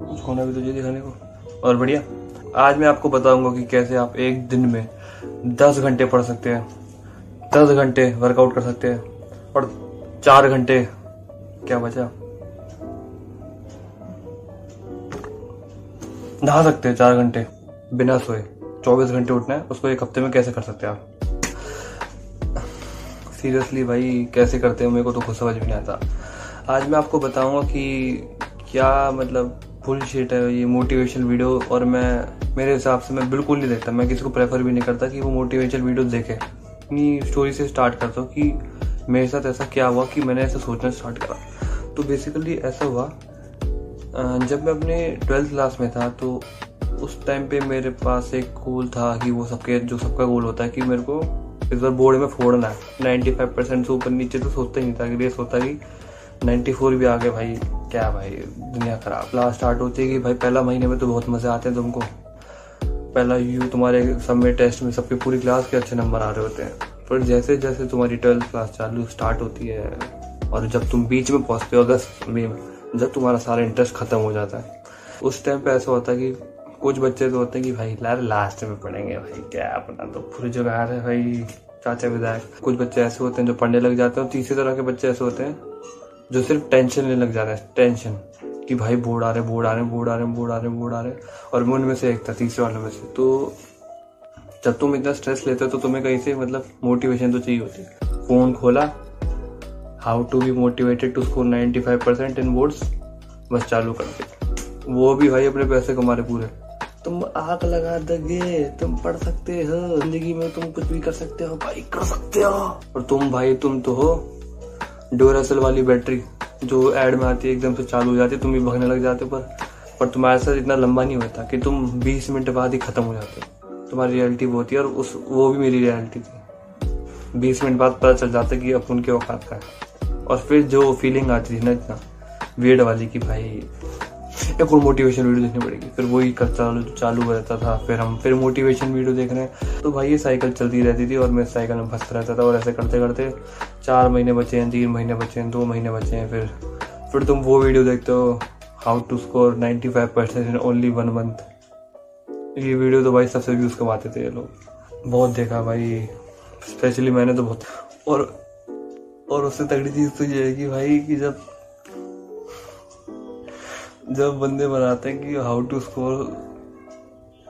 कुछ होना भी तो चाहिए दिखाने को? और बढ़िया। आज मैं आपको बताऊँगा कि कैसे आप एक दिन में दस घंटे पढ़ सकते हैं, दस घंटे वर्कआउट कर सकते हैं, और चार घंटे क्या बचा? नहा सकते हैं चार घंटे, बिना सोए। चौबीस घंटे उठना है, उसको एक हफ़्ते में कैसे कर सकते हैं आप? सीरियसली भाई, कैसे करते हैं? मेरे को तो खुद समझ भी नहीं आता। आज मैं आपको बताऊँगा कि क्या मतलब फुल शीट है, ये मोटिवेशनल वीडियो और मैं, मेरे हिसाब से मैं बिल्कुल नहीं देखता, मैं किसी को प्रेफर भी नहीं करता कि वो मोटिवेशनल वीडियो देखे। अपनी स्टोरी से स्टार्ट करता हूँ कि मेरे साथ ऐसा क्या हुआ कि मैंने ऐसा सोचना स्टार्ट करा। तो बेसिकली ऐसा हुआ जब मैं अपने ट्वेल्थ क्लास में था तो उस टाइम पे मेरे पास एक गोल था कि वो सबके, जो सबका गोल होता है कि मेरे को इस बार बोर्ड में फोड़ना है। नाइन्टी फाइव परसेंट से ऊपर नीचे तो सोचता ही नहीं था कि रेस होता कि नाइन्टी फोर भी आ गए भाई क्या भाई, दुनिया खराब। क्लास स्टार्ट होती है कि भाई पहला महीने में तो बहुत मज़े आते हैं तुमको। पहला यू तुम्हारे सब में टेस्ट में सबके पूरी क्लास के अच्छे नंबर आ रहे होते हैं। पर जैसे जैसे तुम्हारी ट्वेल्थ क्लास चालू स्टार्ट होती है, और जब तुम बीच में पहुँचते हो अगस्त में, जब तुम्हारा सारा इंटरेस्ट खत्म हो जाता है। उस टाइम पे ऐसा होता है कि कुछ बच्चे तो होते हैं कि भाई, यार लास्ट में पढ़ेंगे भाई, क्या अपना तो पूरी जगह आ रहे भाई चाचा विधायक कुछ बच्चे ऐसे होते हैं जो पढ़ने लग जाते हैं तीसरी तरह के बच्चे ऐसे होते हैं जो सिर्फ़ टेंशन लेने लग जा जाते हैं टेंशन कि भाई बोर्ड आ रहे बोर्ड आ रहे बोर्ड आ रहे बोर्ड आ रहे बोर्ड आ रहे, और मैं उनमें से एक था, तीसरे वाले में से। तो जब तुम इतना स्ट्रेस लेते हो तो तुम्हें कहीं से मतलब मोटिवेशन तो चाहिए होती है। फ़ोन खोला how to be motivated to score 95 percent in boards बस चालू कर दे वो भी भाई अपने पैसे कमा रहे पूरे। तुम आग लगा दोगे, तुम पढ़ सकते हो, ज़िंदगी में तुम कुछ भी कर सकते हो, भाई कर सकते हो। और तुम भाई, तुम तो हो डोरासल वाली बैटरी जो एड में आती है, एकदम से चालू हो जाती है, तुम भी भगने लग जाते हो पर। पर तुम्हारे साथ इतना लंबा नहीं होता कि तुम 20 मिनट बाद ही खत्म हो जाते हो। तुम्हारी रियलिटी वो होती है और उस, वो भी मेरी रियलिटी थी। बीस मिनट बाद पता चल जाता कि अपन के औकात का है। और फिर जो फीलिंग आती थी ना इतना वेड वाली की भाई, एक और मोटिवेशन वीडियो देखनी पड़ेगी। फिर वही चालू चालू जाता था, फिर हम, फिर मोटिवेशन वीडियो देख रहे हैं। तो भाई ये साइकिल चलती रहती थी और मैं साइकिल में फंसता रहता था और ऐसे करते करते चार महीने बचे हैं, तीन महीने बचे हैं, दो महीने बचे हैं, फिर फिर तुम वो वीडियो देखते हो how to score ninety five percent in only one month ये वीडियो तो भाई सबसे व्यूज़ कमाते थे ये लोग। बहुत देखा भाई स्पेशली मैंने तो बहुत, और और उससे तगड़ी चीज़ तो ये है कि भाई कि जब जब बंदे बनाते हैं कि how to score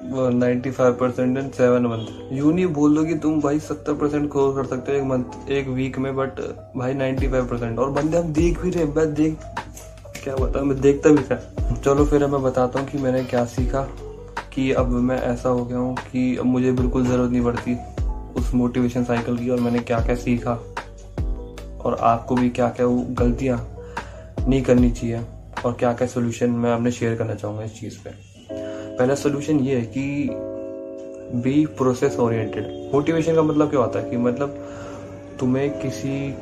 ninety five percent in seven month नहीं बोल दो कि तुम भाई सत्तर परसेंट कर सकते हो एक मंथ एक वीक में बट भाई नाइन्टी फाइव परसेंट और बंदे हम देख भी रहे मैं देख, क्या मैं देखता भी था। चलो फिर मैं बताता हूँ कि मैंने क्या सीखा, कि अब मैं ऐसा हो गया हूँ कि अब मुझे बिल्कुल ज़रूरत नहीं पड़ती उस मोटिवेशन साइकिल की, और मैंने क्या क्या सीखा, और आपको भी क्या क्या गलतियाँ नहीं करनी चाहिए, और क्या क्या सोल्यूशन मैं अपने शेयर करना चाहूँगा इस चीज़ पे। पहला सोल्यूशन ये है कि बी प्रोसेस ओरिएंटेड मोटिवेशन का मतलब क्या होता है? कि मतलब तुम्हें किसी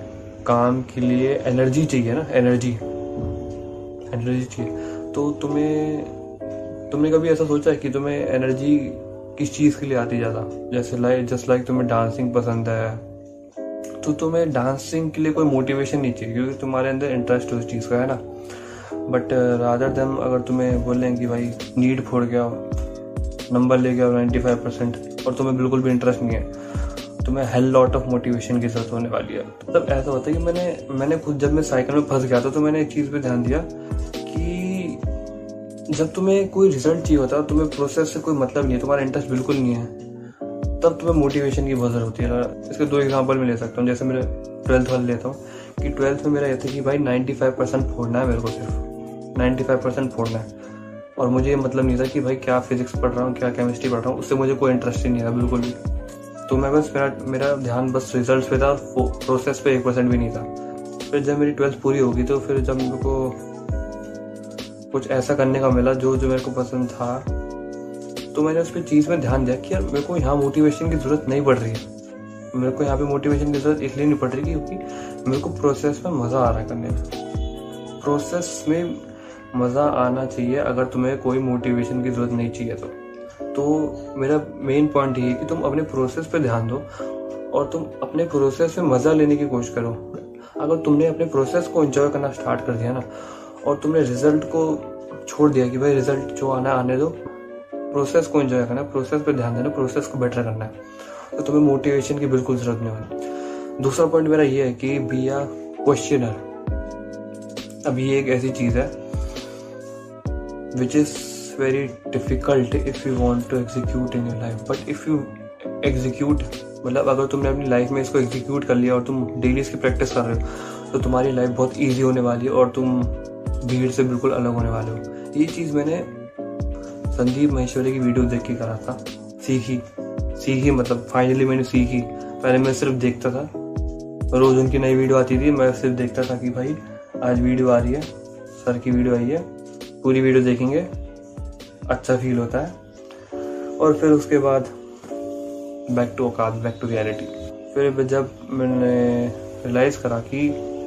काम के लिए एनर्जी चाहिए ना? एनर्जी एनर्जी चाहिए. तो तुम्हें, तुमने कभी ऐसा सोचा है कि तुम्हें एनर्जी किस चीज़ के लिए आती ज़्यादा? जैसे लाइक जस्ट लाइक तुम्हें डांसिंग पसंद है। तो तुम्हें डांसिंग के लिए कोई मोटिवेशन नहीं चाहिए, क्योंकि तुम्हारे अंदर इंटरेस्ट उस चीज़ का, है ना? बट रादर देन अगर तुम्हें बोलें कि भाई नीट फोड़ गया नंबर ले गया नाइन्टी फाइव परसेंट और तुम्हें बिल्कुल भी इंटरेस्ट नहीं है तुम्हें हेल लॉट ऑफ़ मोटिवेशन की ज़रूरत होने वाली है। तब ऐसा होता है कि मैंने मैंने खुद जब मैं साइकिल में फंस गया था तो मैंने एक चीज़ पे ध्यान दिया कि जब तुम्हें कोई रिज़ल्ट चाहिए होता है तुम्हें प्रोसेस से कोई मतलब नहीं है, तुम्हारा इंटरेस्ट बिल्कुल नहीं है, तब तुम्हें मोटिवेशन की बहुत होती है। इसके दो एग्ज़ाम्पल में ले सकता हूँ, जैसे मेरे ट्वेल्थ वाले लेता हूँ, कि ट्वेल्थ में मेरा ये था कि भाई नाइन्टी फाइव परसेंट फोड़ना है मेरे को सिर्फ़। नाइन्टी फाइव परसेंट फोड़ना है। और मुझे ये मतलब नहीं था कि भाई क्या फिजिक्स पढ़ रहा हूँ, क्या केमिस्ट्री पढ़ रहा हूँ, उससे मुझे कोई इंटरेस्ट ही नहीं था बिल्कुल भी। तो मैं बस मेरा मेरा ध्यान बस रिज़ल्ट पे था प्रोसेस पे एक परसेंट भी नहीं था। फिर जब मेरी ट्वेल्थ पूरी होगी तो फिर जब मेरे को कुछ ऐसा करने का मिला जो जो मेरे को पसंद था तो मैंने उस पर चीज़ में ध्यान दिया कि यार मेरे को यहाँ मोटिवेशन की ज़रूरत नहीं पड़ रही है। मेरे को यहाँ पे मोटिवेशन की ज़रूरत इसलिए नहीं पड़ रही क्योंकि मेरे को प्रोसेस में मज़ा आ रहा है करने में। प्रोसेस में मज़ा आना चाहिए, अगर तुम्हें कोई मोटिवेशन की ज़रूरत नहीं चाहिए तो। तो मेरा मेन पॉइंट ये है कि तुम अपने प्रोसेस पे ध्यान दो और तुम अपने प्रोसेस में मज़ा लेने की कोशिश करो। अगर तुमने अपने प्रोसेस को एंजॉय करना स्टार्ट कर दिया ना, और तुमने रिज़ल्ट को छोड़ दिया कि भाई रिज़ल्ट जो आना आने दो प्रोसेस को एंजॉय करना प्रोसेस पे ध्यान देना प्रोसेस को बेटर करना है तो तुम्हें मोटिवेशन की बिल्कुल ज़रूरत नहीं होनी दूसरा पॉइंट मेरा ये है कि बी आ क्वेश्चनर अब ये एक ऐसी चीज़ है which is very difficult if you want to execute in your life but if you execute मतलब अगर तुमने अपनी लाइफ में इसको एग्जीक्यूट कर लिया और तुम डेली इसकी प्रैक्टिस कर रहे हो तो तुम्हारी लाइफ बहुत ईजी होने वाली है और तुम भीड़ से बिल्कुल अलग होने वाले हो। ये चीज़ मैंने संदीप महेश्वरी की वीडियो देख के करा था। सीखी। सीखी मतलब फाइनली मैंने सीखी। पहले मैं सिर्फ़ देखता था। रोज उनकी नई वीडियो आती थी, मैं सिर्फ़ देखता था कि भाई, आज वीडियो आ रही है, सर की वीडियो आई है। पूरी वीडियो देखेंगे अच्छा फील होता है। और फिर उसके बाद बैक टू औकात बैक टू रियलिटी फिर जब मैंने रियलाइज़ करा कि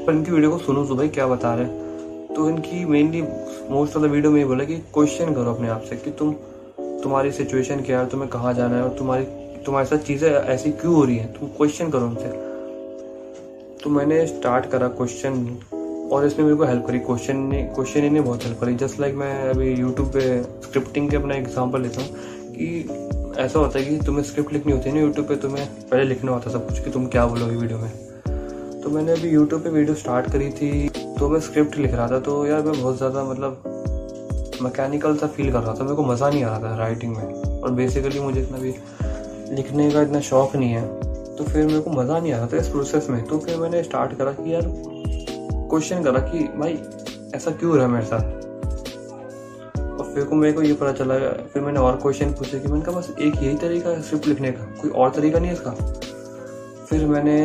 इनकी वीडियो को सुनो तो भाई क्या बता रहे तो इनकी mainly most of the video में ये बोला कि क्वेश्चन करो अपने आप से कि तुम, तुम्हारी सिचुएशन क्या है तुम्हें कहाँ जाना है और तुम्हारी, तुम्हारे साथ चीज़ें ऐसी क्यों हो रही हैं? तुम क्वेश्चन करो उनसे। तो मैंने स्टार्ट करा क्वेश्चन और इसमें मेरे को हेल्प करी क्वेश्चन ने क्वेश्चन ने बहुत हेल्प करी। जस्ट लाइक मैं अभी यूट्यूब पे स्क्रिप्टिंग के अपना एग्जांपल लेता हूँ कि ऐसा होता है कि तुम्हें स्क्रिप्ट लिखनी होती है ना यूट्यूब पे, तुम्हें पहले लिखना होता सब कुछ कि तुम क्या बोलोगे वीडियो में। तो मैंने अभी यूट्यूब पे वीडियो स्टार्ट करी थी तो मैं स्क्रिप्ट लिख रहा था तो यार मैं बहुत ज़्यादा मतलब मैकेनिकल सा फील कर रहा था, मेरे को मज़ा नहीं आ रहा था राइटिंग में। और बेसिकली मुझे इतना भी लिखने का इतना शौक नहीं है तो फिर मेरे को मज़ा नहीं आ रहा था इस प्रोसेस में। तो फिर मैंने स्टार्ट करा कि यार क्वेश्चन करा कि भाई, ऐसा क्यों रहा मेरे साथ? और फिर को मेरे को ये पता चला, फिर मैंने और क्वेश्चन पूछे कि मैंने कहा, बस एक यही तरीका है स्क्रिप्ट लिखने का, कोई और तरीका नहीं है इसका? फिर मैंने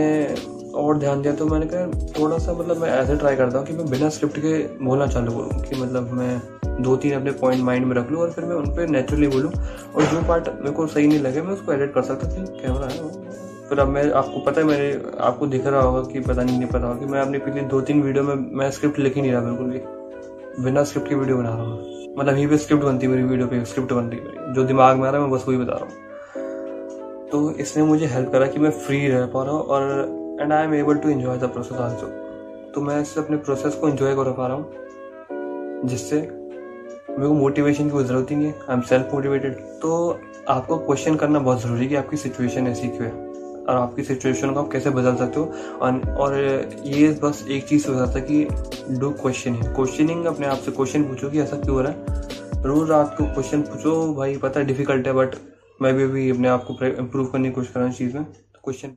और ध्यान दिया तो मैंने कहा, थोड़ा सा मतलब मैं ऐसे ट्राई करता हूँ कि मैं बिना स्क्रिप्ट के बोलना चालू करूँ, कि मतलब मैं दो तीन अपने पॉइंट माइंड में रख लूँ और फिर मैं उन पर नेचुरली बोलूँ और जो पार्ट मेरे को सही नहीं लगे, मैं उसको एडिट कर सकता था कैमरा है फिर अब मैं, आपको पता है, मेरे, आपको दिख रहा होगा कि पता नहीं नहीं पता होगा कि मैं अपनी पिछली दो तीन वीडियो में, मैं स्क्रिप्ट लिख ही नहीं रहा बिल्कुल भी। बिना स्क्रिप्ट की वीडियो बना रहा हूँ। मतलब यहीं पे स्क्रिप्ट बनती है मेरी वीडियो पे स्क्रिप्ट बनती है मेरी। जो दिमाग में आ रहा है, मैं बस वही बता रहा हूँ। तो इसने मुझे हेल्प करा कि मैं फ्री रह पा रहा हूँ और and I am able to enjoy the process also तो मैं इससे अपने प्रोसेस को इन्जॉय कर पा रहा हूँ, जिससे मेरे को मोटिवेशन की ज़रूरत ही नहीं है। आई एम सेल्फ मोटिवेटेड तो आपको क्वेश्चन करना बहुत ज़रूरी है कि आपकी सिचुएशन ऐसी क्यों है। और आपकी सिचुएशन को आप कैसे बदल सकते हो? और ये बस एक चीज़ हो जाता है कि डू क्वेश्चनिंग क्वेश्चनिंग अपने आप से क्वेश्चन पूछो कि ऐसा क्यों हो रहा है? रोज रात को क्वेश्चन पूछो, भाई पता है डिफ़िकल्ट है बट मैं भी अभी अपने आप को इम्प्रूव करने की कोशिश कर रहा हूँ चीज़ में। क्वेश्चन